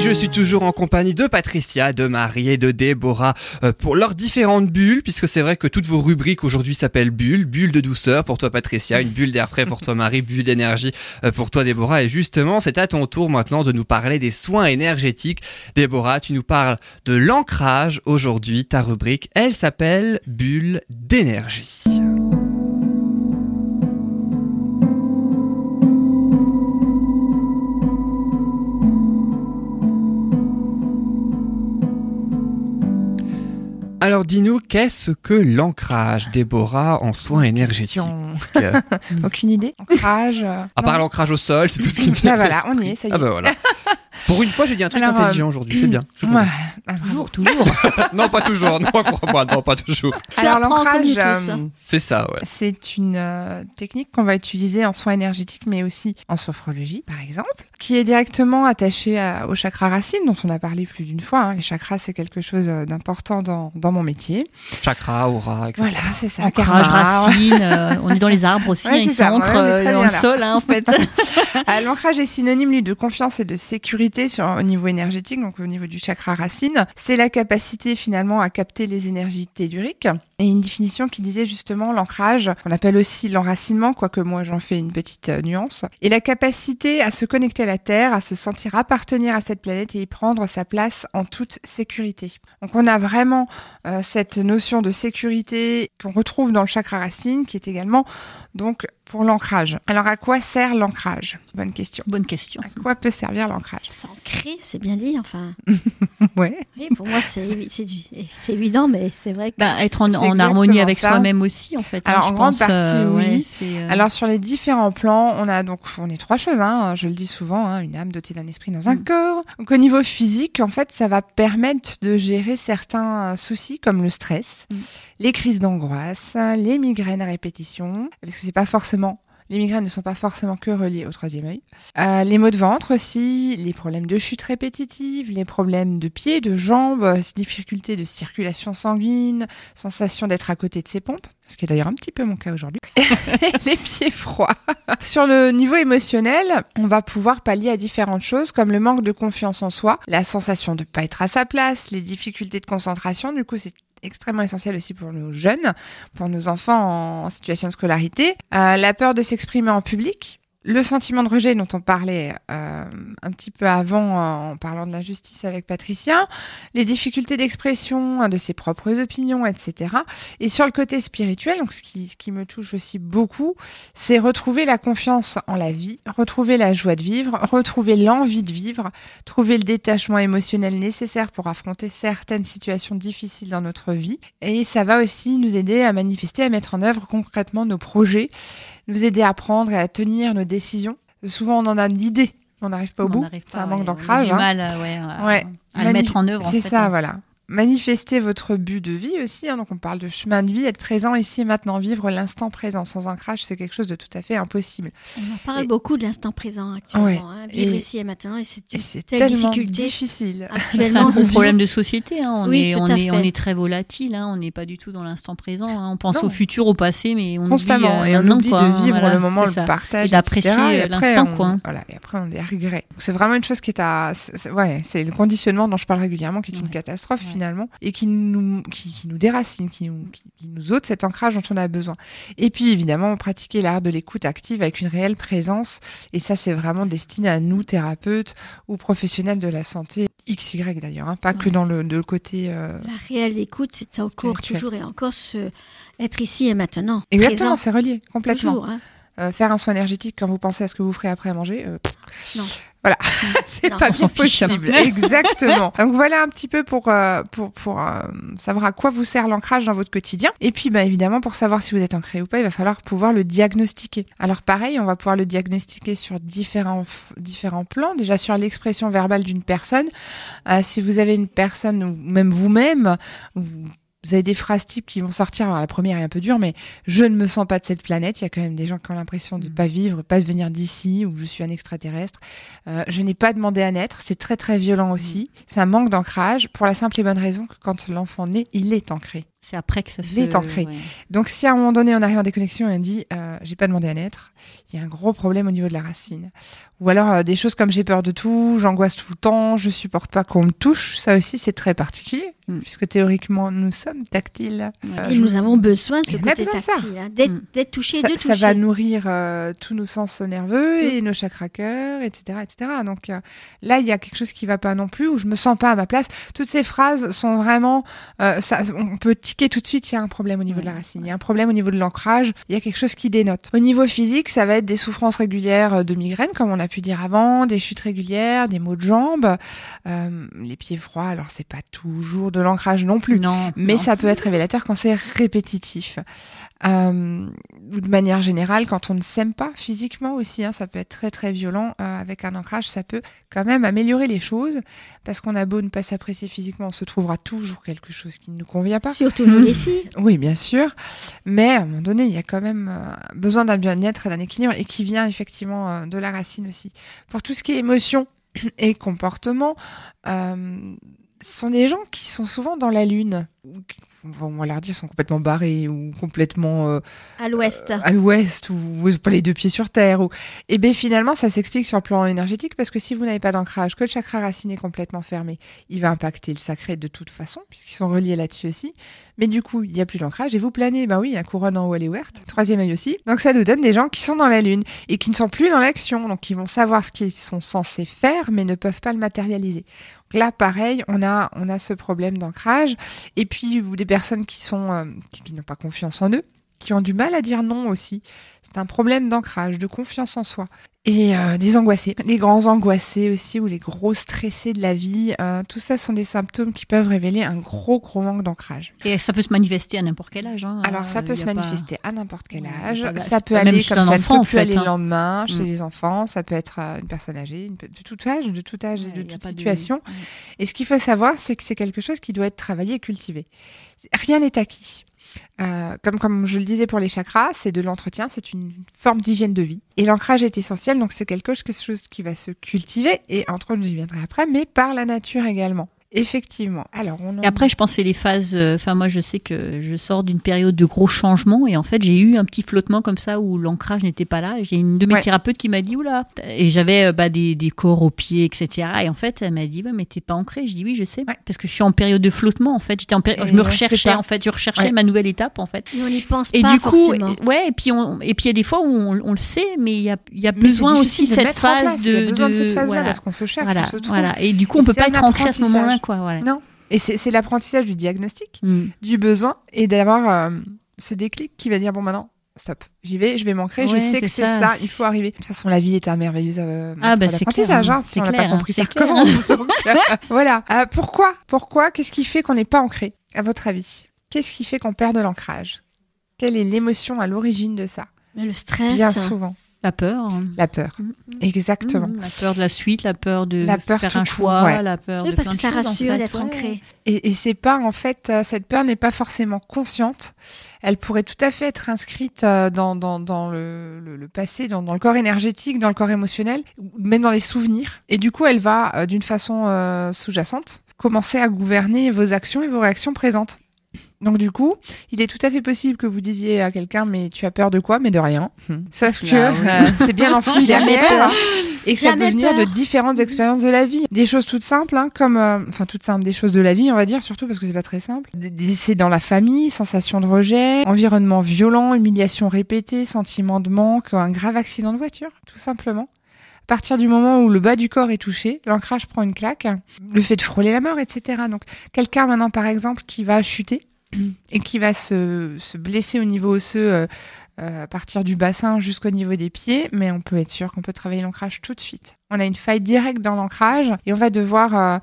Je suis toujours en compagnie de Patricia, de Marie et de Déborah euh, pour leurs différentes bulles, puisque c'est vrai que toutes vos rubriques aujourd'hui s'appellent bulles. Bulle de douceur pour toi Patricia, une bulle d'air frais pour toi Marie, bulle d'énergie euh, pour toi Déborah. Et justement, c'est à ton tour maintenant de nous parler des soins énergétiques. Déborah, tu nous parles de l'ancrage aujourd'hui. Ta rubrique, elle s'appelle bulle d'énergie. Alors dis-nous, qu'est-ce que l'ancrage, Déborah, en soins énergétiques Aucune idée. Ancrage. euh, À part l'ancrage au sol, c'est tout ce qui me vient. Bah voilà, on y est, ça y est. Ah bah voilà. Pour une fois, j'ai dit un truc Alors, intelligent euh, aujourd'hui, c'est bien. Je suis Ouais. Ah, Toujours, toujours. non, pas toujours, non, crois-moi, non, pas toujours. Tu Alors l'ancrage, euh, C'est ça, ouais. c'est une euh, technique qu'on va utiliser en soins énergétiques, mais aussi en sophrologie, par exemple, qui est directement attachée à- au chakra racine, dont on a parlé plus d'une fois. hein. Les chakras, c'est quelque chose euh, d'important dans, dans mon métier. Chakra, aura, etc. Voilà, c'est ça. Ancrage, karma. racine, euh, on est dans les arbres aussi, Ouais, hein, c'est ils ça, s'ancrent ouais, on est euh, très dans bien le là. sol, hein, en fait. Ah, L'ancrage est synonyme lui de confiance et de sécurité sur au niveau énergétique, donc au niveau du chakra racine. C'est la capacité finalement à capter les énergies telluriques. Et une définition qui disait justement l'ancrage, on appelle aussi l'enracinement, quoique moi j'en fais une petite euh, nuance, et la capacité à se connecter à la Terre, à se sentir appartenir à cette planète et y prendre sa place en toute sécurité. Donc on a vraiment euh, cette notion de sécurité qu'on retrouve dans le chakra racine, qui est également donc pour l'ancrage. Alors à quoi sert l'ancrage? Bonne question. Bonne question. À quoi peut servir l'ancrage? S'ancrer, c'est bien dit, enfin. Ouais. Oui, pour moi, c'est évident, mais c'est vrai que. Bah, être en, harmonie avec soi-même aussi, en fait. hein, Alors, je en grande pense, euh, partie, oui. ouais, c'est, euh, Alors sur les différents plans, on a donc on est trois choses. Hein, je le dis souvent, hein, une âme dotée d'un esprit dans un Mm. corps. Donc au niveau physique, en fait, ça va permettre de gérer certains euh, soucis comme le stress, Mm. les crises d'angoisse, les migraines à répétition, parce que c'est pas forcément les migraines ne sont pas forcément que reliées au troisième œil. Euh, les maux de ventre aussi, les problèmes de chute répétitive, les problèmes de pieds, de jambes, euh, difficultés de circulation sanguine, sensation d'être à côté de ses pompes, ce qui est d'ailleurs un petit peu mon cas aujourd'hui. les pieds froids. Sur le niveau émotionnel, on va pouvoir pallier à différentes choses comme le manque de confiance en soi, la sensation de pas être à sa place, les difficultés de concentration. Du coup, c'est extrêmement essentiel aussi pour nos jeunes, pour nos enfants en, situation de scolarité. Euh, la peur de s'exprimer en public. Le sentiment de rejet dont on parlait euh, un petit peu avant euh, en parlant de l'injustice avec Patricia, les difficultés d'expression euh, de ses propres opinions, etc. Et sur le côté spirituel, donc ce qui me touche aussi beaucoup, c'est retrouver la confiance en la vie, retrouver la joie de vivre, retrouver l'envie de vivre, trouver le détachement émotionnel nécessaire pour affronter certaines situations difficiles dans notre vie. Et ça va aussi nous aider à manifester, à mettre en œuvre concrètement nos projets, nous aider à prendre et à tenir nos décisions. Souvent, on en a l'idée, mais on n'arrive pas au on bout. C'est un manque ouais, on a d'ancrage. du hein. mal ouais, à, Ouais. à le mettre en œuvre. en C'est fait, ça, hein. voilà. Manifester votre but de vie aussi. hein. donc, on parle de chemin de vie, être présent ici et maintenant, vivre l'instant présent. Sans ancrage, c'est quelque chose de tout à fait impossible. On en parle Et- beaucoup de l'instant présent actuellement. Ouais. hein, vivre Et- ici et maintenant, et c'est une c'est telle tellement difficulté. difficile. C'est Actuellement, un gros on problème de société. hein. On, Oui, est, on, est, on est très volatile. hein. On n'est pas du tout dans l'instant présent. hein. On pense Non. au futur, au passé, mais on Constamment. oublie, euh, et on oublie quoi, de hein. vivre Voilà, le moment, c'est le partage. Et d'apprécier, euh, l'instant. Voilà. Et après, on est à regret. Donc, C'est vraiment une chose qui est à. c'est- c'est- Ouais, c'est le conditionnement dont je parle régulièrement, qui est une Ouais. catastrophe Ouais. Finalement, et qui nous, qui, qui nous déracine, qui nous, qui, qui nous ôte cet ancrage dont on a besoin. Et puis évidemment, pratiquer l'art de l'écoute active avec une réelle présence. Et ça, c'est vraiment destiné à nous, thérapeutes ou professionnels de la santé, XY d'ailleurs, hein, pas que dans le, de côté. euh, La réelle écoute, c'est encore, toujours et encore se... être ici et maintenant. Exactement, c'est relié complètement. toujours. hein. Euh, faire un soin énergétique quand vous pensez à ce que vous ferez après à manger, euh, Non. Voilà, c'est pas bien possible. Exactement. Donc voilà un petit peu pour euh, pour pour euh, savoir à quoi vous sert l'ancrage dans votre quotidien. Et puis bah évidemment pour savoir si vous êtes ancré ou pas, il va falloir pouvoir le diagnostiquer. Alors pareil, on va pouvoir le diagnostiquer sur différents différents plans. Déjà sur l'expression verbale d'une personne. Euh, si vous avez une personne ou même vous-même, vous vous avez des phrases types qui vont sortir. Alors la première est un peu dure, mais je ne me sens pas de cette planète. Il y a quand même des gens qui ont l'impression de ne Mm. pas vivre, pas de venir d'ici, ou je suis un extraterrestre. Euh, je n'ai pas demandé à naître. C'est très très violent aussi. C'est un manque d'ancrage pour la simple et bonne raison que quand l'enfant naît, il est ancré. C'est après que ça se. Est ancré. ouais. Donc si à un moment donné on arrive en déconnexion et on dit euh, j'ai pas demandé à naître, il y a un gros problème au niveau de la racine. Ou alors euh, des choses comme j'ai peur de tout, j'angoisse tout le temps, je supporte pas qu'on me touche, ça aussi c'est très particulier Mm. puisque théoriquement nous sommes tactiles. Ouais. Et nous avons besoin de ce côté tactile, hein, d'être Mm. d'être touché, Ça, de ça toucher. va nourrir euh, tous nos sens nerveux Tout. et nos chakras cœur, etc., etc. Donc euh, là, il y a quelque chose qui va pas non plus, où je me sens pas à ma place. Toutes ces phrases sont vraiment, euh, ça, on peut tiquer tout de suite. Il y a un problème au niveau de la racine, il y a un problème au niveau de l'ancrage. Il y a quelque chose qui dénote. Au niveau physique, ça va être des souffrances régulières euh, de migraine, comme on a pu dire avant, des chutes régulières, des maux de jambes, euh, les pieds froids. Alors c'est pas toujours de l'ancrage non plus. Non. Mais non. ça peut être révélateur quand c'est répétitif. Euh, ou de manière générale, quand on ne s'aime pas physiquement aussi, hein, ça peut être très très violent. euh, avec un ancrage, ça peut quand même améliorer les choses. Parce qu'on a beau ne pas s'apprécier physiquement, on se trouvera toujours quelque chose qui ne nous convient pas. Surtout les filles. Oui, bien sûr. Mais à un moment donné, il y a quand même euh, besoin d'un bien-être et d'un équilibre et qui vient effectivement euh, de la racine aussi. Pour tout ce qui est émotion et comportement, euh, ce sont des gens qui sont souvent dans la lune. On va leur dire sont complètement barrés ou complètement euh, À l'ouest. à l'ouest ou, ou pas les deux pieds sur terre. Ou... Et bien finalement, ça s'explique sur le plan énergétique parce que si vous n'avez pas d'ancrage, que le chakra racine est complètement fermé, il va impacter le sacré de toute façon puisqu'ils sont reliés là-dessus aussi. Mais du coup, il n'y a plus d'ancrage et vous planez. Ben oui, la couronne en haut, elle est ouverte. Troisième œil aussi. Donc ça nous donne des gens qui sont dans la lune et qui ne sont plus dans l'action. Donc qui vont savoir ce qu'ils sont censés faire mais ne peuvent pas le matérialiser. Donc là, pareil, on a, on a ce problème d'ancrage. Et puis, vous, personnes qui sont, euh, qui, qui n'ont pas confiance en eux, qui ont du mal à dire non aussi. C'est un problème d'ancrage, de confiance en soi. Et euh, des angoissés, les grands angoissés aussi, ou les gros stressés de la vie. euh, tout ça sont des symptômes qui peuvent révéler un gros, gros manque d'ancrage. Et ça peut se manifester à n'importe quel âge. hein. Alors, ça peut se pas- manifester à n'importe quel âge. ça peut aller comme ça, enfant, ne en peut plus fait, aller hein. le lendemain chez Mm. les enfants. Ça peut être euh, une personne âgée, une de tout âge, de tout âge et de toute de- situation. Et ce qu'il faut savoir, c'est que c'est quelque chose qui doit être travaillé et cultivé. Rien n'est acquis. Euh, comme, comme je le disais pour les chakras, c'est de l'entretien, c'est une forme d'hygiène de vie. Et l'ancrage est essentiel, donc c'est quelque chose qui va se cultiver, et entre autres, j'y viendrai après, mais par la nature également. Effectivement. Alors, on en- Et après, je c'est les phases. euh, Enfin, moi, je sais que je sors d'une période de gros changements et en fait, j'ai eu un petit flottement comme ça où l'ancrage n'était pas là. J'ai une de mes Ouais. thérapeutes qui m'a dit oula, et j'avais euh, bah, des, des corps aux pieds, etc. Et en fait, elle m'a dit ouais, mais t'es pas ancré. Je dis oui, je sais, Ouais. parce que je suis en période de flottement. En fait, j'étais en péri- Et je me on recherchais. En fait, je recherchais Ouais. ma nouvelle étape. En fait. Et on n'y pense Et pas du coup, forcément. et- ouais, et puis on, et puis il y a des fois où on, on le sait, mais il y a, il y a besoin aussi de cette phase de, Il y a besoin de, cette de- phase-là voilà, parce qu'on se cherche, voilà, on se trouve. voilà. Et du coup, on Et peut pas être ancré à ce moment-là, apprentissage. quoi. Voilà. Non. Et c'est c'est l'apprentissage du diagnostic, Mm. du besoin, et d'avoir euh, ce déclic qui va dire bon, maintenant, stop, j'y vais, je vais m'ancrer, je sais que c'est ça. ça, il faut arriver. De toute façon, la vie est un merveilleux euh, Ah, bah, clair, hein, si C'est on n'a pas compris ça clair. Donc, euh, voilà. Euh, pourquoi Pourquoi Qu'est-ce qui fait qu'on n'est pas ancré, à votre avis? Qu'est-ce qui fait qu'on perd de l'ancrage? Quelle est l'émotion à l'origine de ça? Mais le stress. Bien souvent, La peur. la peur. Mm. Exactement. Mhm, La peur de la suite, la peur de La peur faire un choix, ouais. la peur Oui, de parce plein que ça choses, en rassure fait, d'être ouais. ancré. Et, et c'est pas en fait euh, cette peur n'est pas forcément consciente. Elle pourrait tout à fait être inscrite euh, dans, dans, dans le, le, le passé, dans, dans le corps énergétique, dans le corps émotionnel, même dans les souvenirs. Et du coup, elle va euh, d'une façon euh, sous-jacente commencer à gouverner vos actions et vos réactions présentes. Donc du coup, il est tout à fait possible que vous disiez à quelqu'un mais tu as peur de quoi? Mais de rien. Sauf que Cela, oui. euh, c'est bien enfoui derrière et que ça peut venir peur. de différentes expériences de la vie. Des choses toutes simples, hein, comme, euh, enfin toutes simples, des choses de la vie, on va dire, surtout parce que c'est pas très simple. C'est dans la famille, sensation de rejet, environnement violent, humiliation répétée, sentiment de manque, un grave accident de voiture, tout simplement. À partir du moment où le bas du corps est touché, l'ancrage prend une claque, le fait de frôler la mort, etc. Donc quelqu'un maintenant par exemple qui va chuter et qui va se, se blesser au niveau osseux euh, euh, à partir du bassin jusqu'au niveau des pieds, mais on peut être sûr qu'on peut travailler l'ancrage tout de suite. On a une faille directe dans l'ancrage et on va devoir euh,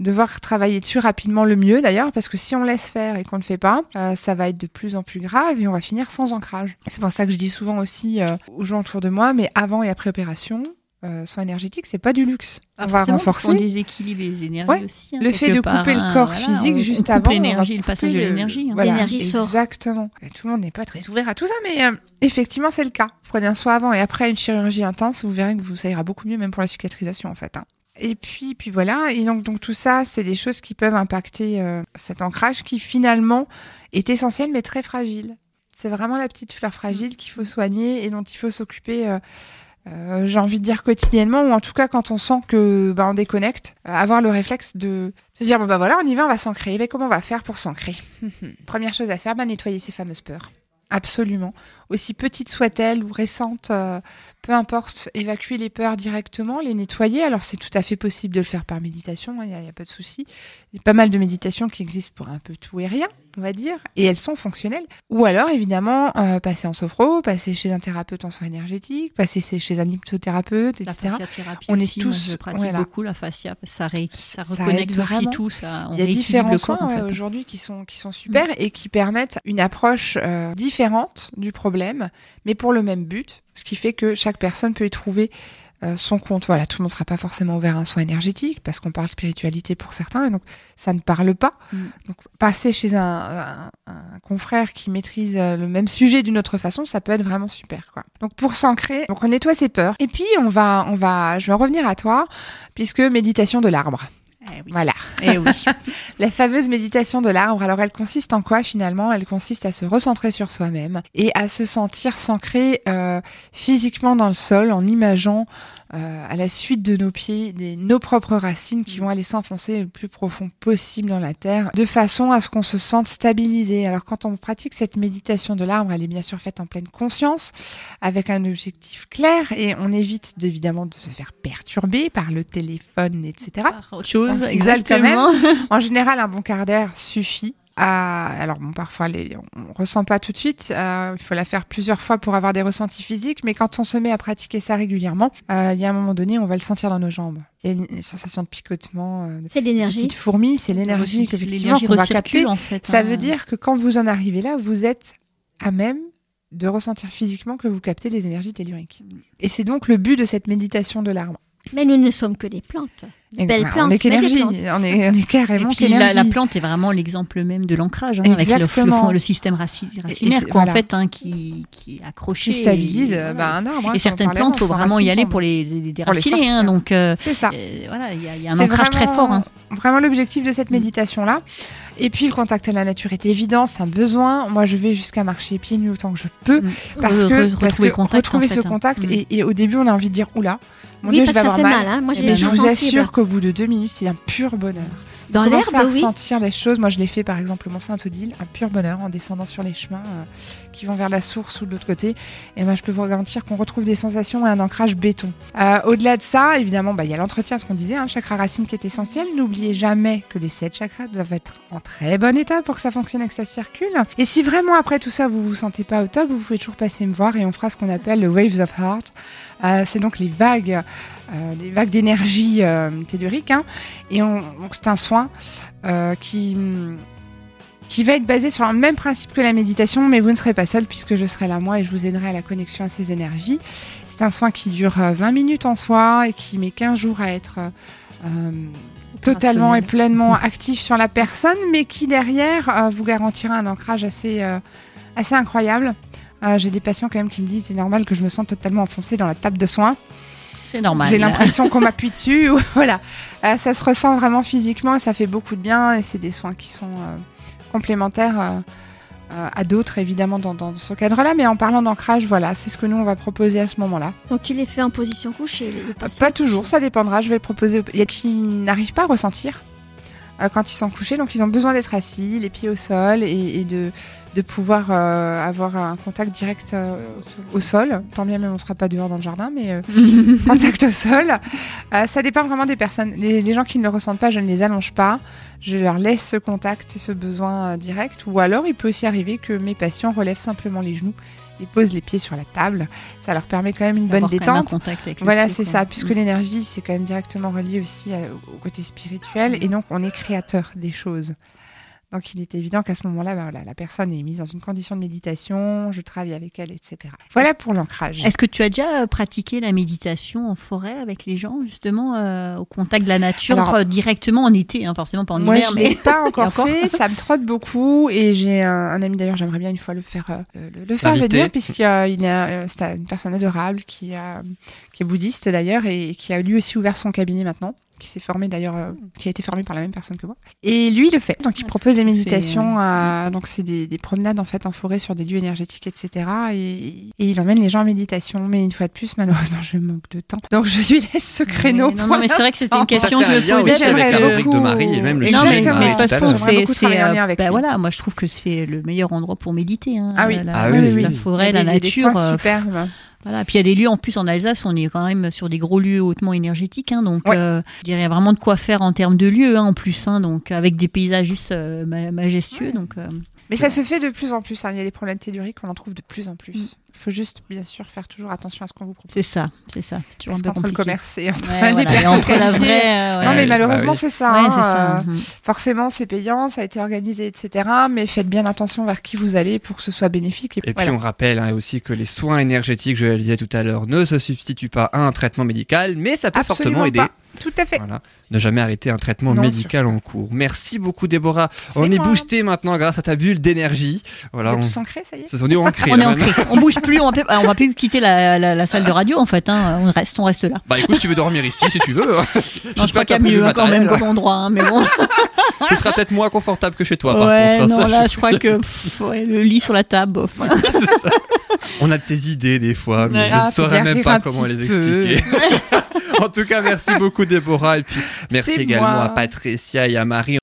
devoir travailler dessus rapidement le mieux d'ailleurs parce que si on laisse faire et qu'on ne fait pas, euh, ça va être de plus en plus grave et on va finir sans ancrage. C'est pour ça que je dis souvent aussi euh, aux gens autour de moi, mais avant et après opération, euh, soins énergétiques, c'est pas du luxe. Pas on va renforcer. déséquilibre les énergies Ouais. aussi. hein, Le fait de couper hein, le corps voilà, physique on- juste on avant, on va l'énergie, le passage de l'énergie. hein. Voilà, L'énergie sort. Exactement. Et tout le monde n'est pas très ouvert à tout ça, mais euh, effectivement, c'est le cas. Prenez un soin avant et après une chirurgie intense, vous verrez que vous ça ira beaucoup mieux, même pour la cicatrisation, en fait. hein. Et puis, puis voilà. Et donc, donc tout ça, c'est des choses qui peuvent impacter euh, cet ancrage qui finalement est essentiel mais très fragile. C'est vraiment la petite fleur fragile qu'il faut soigner et dont il faut s'occuper. Euh, j'ai envie de dire quotidiennement ou en tout cas quand on sent que bah, on déconnecte, euh, avoir le réflexe de se dire bon bah voilà on y va on va s'ancrer. Mais comment on va faire pour s'ancrer Première chose à faire, bah, nettoyer ces fameuses peurs. Absolument. Aussi petites soient-elles ou récentes, euh, peu importe, évacuer les peurs directement, les nettoyer. Alors c'est tout à fait possible de le faire par méditation, il n'y a, pas de souci. Il y a pas mal de méditations qui existent pour un peu tout et rien, on va dire, et elles sont fonctionnelles. Ou alors évidemment euh, passer en sophro, passer chez un thérapeute en soins énergétiques, passer chez un hypnothérapeute, La etc. fasciathérapie On est aussi, moi, tous- je pratique voilà. beaucoup la fascia, ça, ré- ça Ça reconnecte aussi tout, ça, on Il y a différents soins en fait. aujourd'hui qui sont, qui sont super et qui permettent une approche euh, différente du problème, mais pour le même but, ce qui fait que chaque personne peut y trouver euh, son compte. Voilà, tout le monde ne sera pas forcément ouvert à un soin énergétique parce qu'on parle spiritualité pour certains et donc ça ne parle pas. Mm. Donc passer chez un, un- un confrère qui maîtrise euh, le même sujet d'une autre façon, ça peut être vraiment super quoi. Donc pour s'ancrer, donc on nettoie ses peurs et puis on va on va je vais en revenir à toi puisque méditation de l'arbre. Eh oui. Voilà. Eh oui. La fameuse méditation de l'arbre, alors elle consiste en quoi finalement? Elle consiste à se recentrer sur soi-même et à se sentir s'ancrer euh, physiquement dans le sol en imageant euh, à la suite de nos pieds des, nos propres racines qui vont aller s'enfoncer le plus profond possible dans la terre de façon à ce qu'on se sente stabilisé. Alors quand on pratique cette méditation de l'arbre, elle est bien sûr faite en pleine conscience avec un objectif clair et on évite évidemment de se faire perturber par le téléphone, etc. Par autre chose, exactement. En général, un bon quart d'heure suffit. Alors bon, parfois les... on ressent pas tout de suite. euh, il faut la faire plusieurs fois pour avoir des ressentis physiques. Mais quand on se met à pratiquer ça régulièrement, euh, il y a un moment donné, on va le sentir dans nos jambes. Il y a une, une sensation de picotement, euh, C'est l'énergie. petite fourmi. C'est l'énergie l'énergie qu'on va capter. en fait. Ça hein. veut dire que quand vous en arrivez là, vous êtes à même de ressentir physiquement que vous captez les énergies telluriques. Et c'est donc le but de cette méditation de l'arbre. Mais nous ne sommes que des plantes. Et Belles voilà, plantes, on est mais qu'énergie. On est, on est Et carrément puis la, la plante est vraiment l'exemple même de l'ancrage, hein, avec le, le, le système raci- racinaire, quoi, voilà. en fait, hein, qui, qui est accroché. qui stabilise et, voilà. bah, un arbre. hein, Et certaines plantes, avant, faut vraiment y aller pour les, les déraciner. hein, donc euh, C'est ça. euh, voilà, il y a, il y a un ancrage très fort. hein. Vraiment l'objectif de cette Mm. méditation-là. Et puis le contact à la nature est évident, c'est un besoin. Moi, je vais jusqu'à marcher pieds nus autant que je peux. Mm. Parce que, parce retrouver que ce contact, Mm. et, et au début, on a envie de dire oula. Mon oui, Dieu, je parce vais que ça avoir fait mal. Moi, j'ai Eh ben, je vous assure qu'au bout de deux minutes, c'est un pur bonheur. Dans l'herbe, à oui. ressentir les choses? Moi, je l'ai fait par exemple au Mont Saint-Odile, un pur bonheur en descendant sur les chemins euh, qui vont vers la source ou de l'autre côté. Et moi, je peux vous garantir qu'on retrouve des sensations et un ancrage béton. Euh, Au-delà de ça, évidemment, bah, il y a l'entretien, ce qu'on disait, hein, chakra racine qui est essentiel. N'oubliez jamais que les sept chakras doivent être en très bon état pour que ça fonctionne et que ça circule. Et si vraiment après tout ça, vous vous sentez pas au top, vous pouvez toujours passer me voir et on fera ce qu'on appelle le Waves of Heart. Euh, c'est donc les vagues, euh, les vagues d'énergie tellurique. Hein, et c'est un soin qui, qui va être basé sur le même principe que la méditation, mais vous ne serez pas seul puisque je serai là moi et je vous aiderai à la connexion à ces énergies. C'est un soin qui dure euh, 20 minutes en soi et qui met 15 jours à être euh, euh, totalement et pleinement actif sur la personne, mais qui derrière euh, vous garantira un ancrage assez, euh, assez incroyable. Euh, J'ai des patients quand même qui me disent c'est normal que je me sente totalement enfoncée dans la table de soins. C'est normal. J'ai l'impression qu'on m'appuie dessus. voilà, Euh, ça se ressent vraiment physiquement et ça fait beaucoup de bien. Et c'est des soins qui sont euh, complémentaires euh, euh, à d'autres évidemment dans, dans ce cadre-là. Mais en parlant d'ancrage, voilà, c'est ce que nous on va proposer à ce moment-là. Donc tu les fais en position couchée. les- Euh, Pas toujours, ça dépendra. Je vais le proposer. Il y a qui n'arrivent pas à ressentir quand ils sont couchés, donc ils ont besoin d'être assis, les pieds au sol et, et de, de pouvoir euh, avoir un contact direct euh, au sol. Tant bien même on sera pas dehors dans le jardin, mais euh, contact au sol. Euh, ça dépend vraiment des personnes. Les, les gens qui ne le ressentent pas, je ne les allonge pas. Je leur laisse ce contact et ce besoin euh, direct. Ou alors, il peut aussi arriver que mes patients relèvent simplement les genoux et posent les pieds sur la table. Ça leur permet quand même une bonne un détente. avec Voilà, c'est ça, puisque Mm. l'énergie, c'est quand même directement relié aussi à- au côté spirituel, et donc on est créateur des choses. Donc il est évident qu'à ce moment-là, bah voilà, la personne est mise dans une condition de méditation, je travaille avec elle, etc. Voilà pour l'ancrage. Est-ce que tu as déjà euh, pratiqué la méditation en forêt avec les gens, justement, euh, au contact de la nature, Alors- euh, directement en été, hein, forcément pas en Moi, hiver, je mais l'ai pas encore, encore fait. Ça me trotte beaucoup et j'ai un, un ami d'ailleurs, j'aimerais bien une fois le faire, euh, le, le faire, je L'inviter. dire, puisqu'il est, euh, c'est une personne adorable qui, a, qui est bouddhiste d'ailleurs et qui a lui aussi ouvert son cabinet maintenant, qui s'est formé d'ailleurs, euh, qui a été formé par la même personne que moi. Et lui, il le fait. Donc, il propose des méditations. à- donc, c'est des, des promenades en fait en forêt sur des lieux énergétiques, etc. Et, et il emmène les gens en méditation. Mais une fois de plus, malheureusement, je manque de temps. Donc, je lui laisse ce créneau. Non, pour non, mais c'est vrai que c'était une question que je me posais avec la rubrique de Marie et même le Non, mais, de toute façon, c'est, euh, bah lui. voilà, moi je trouve que c'est le meilleur endroit pour méditer. hein. Ah oui. la, Ah la- oui, la forêt, la nature. euh, superbes. Voilà. Puis il y a des lieux en plus en Alsace, on est quand même sur des gros lieux hautement énergétiques, hein, donc Ouais. euh, je dirais il y a vraiment de quoi faire en termes de lieux hein, en plus, hein, donc avec des paysages juste euh, ma- majestueux. Donc euh, Mais ça se fait de plus en plus. hein. Il y a des problèmes telluriques, on en trouve de plus en plus. Mm. Il faut juste, bien sûr, faire toujours attention à ce qu'on vous propose. c'est ça, c'est ça. C'est toujours Parce un peu qu'entre le commerce et entre Ouais, les voilà, et personnes entre la vraie. euh, Non, mais malheureusement, bah oui. c'est ça. Ouais, hein, c'est ça. euh, Mhm. Forcément, c'est payant, ça a été organisé, etc. Mais faites bien attention vers qui vous allez pour que ce soit bénéfique. Et, Et voilà. puis on rappelle hein, aussi que les soins énergétiques, je le disais tout à l'heure, ne se substituent pas à un traitement médical, mais ça peut Absolument fortement aider. pas. Tout à fait. Voilà. Ne jamais arrêter un traitement Non, médical en cours. Merci beaucoup Déborah. On est boosté maintenant grâce à ta bulle d'énergie. Voilà, Vous êtes on, tous ancrés, ça y est ça, on est ancré. On là, est. On bouge plus, on va, plus- on va plus quitter la, la- la salle de radio en fait. hein. On reste, on reste là. Bah écoute, si tu veux dormir ici, si tu veux. Non, je crois qu'il y a mieux hein, quand même comme endroit, hein, mais bon. Ce sera peut-être moins confortable que chez toi, par ouais, contre. hein, non, ça, là, je- je crois que pff, ouais, le lit sur la table. bof. C'est ça. On a de ces idées des fois, mais Ouais. je Ah, ne faut saurais même pas comment les expliquer. en tout cas, merci beaucoup Déborah et puis merci également moi. à Patricia et à Marie.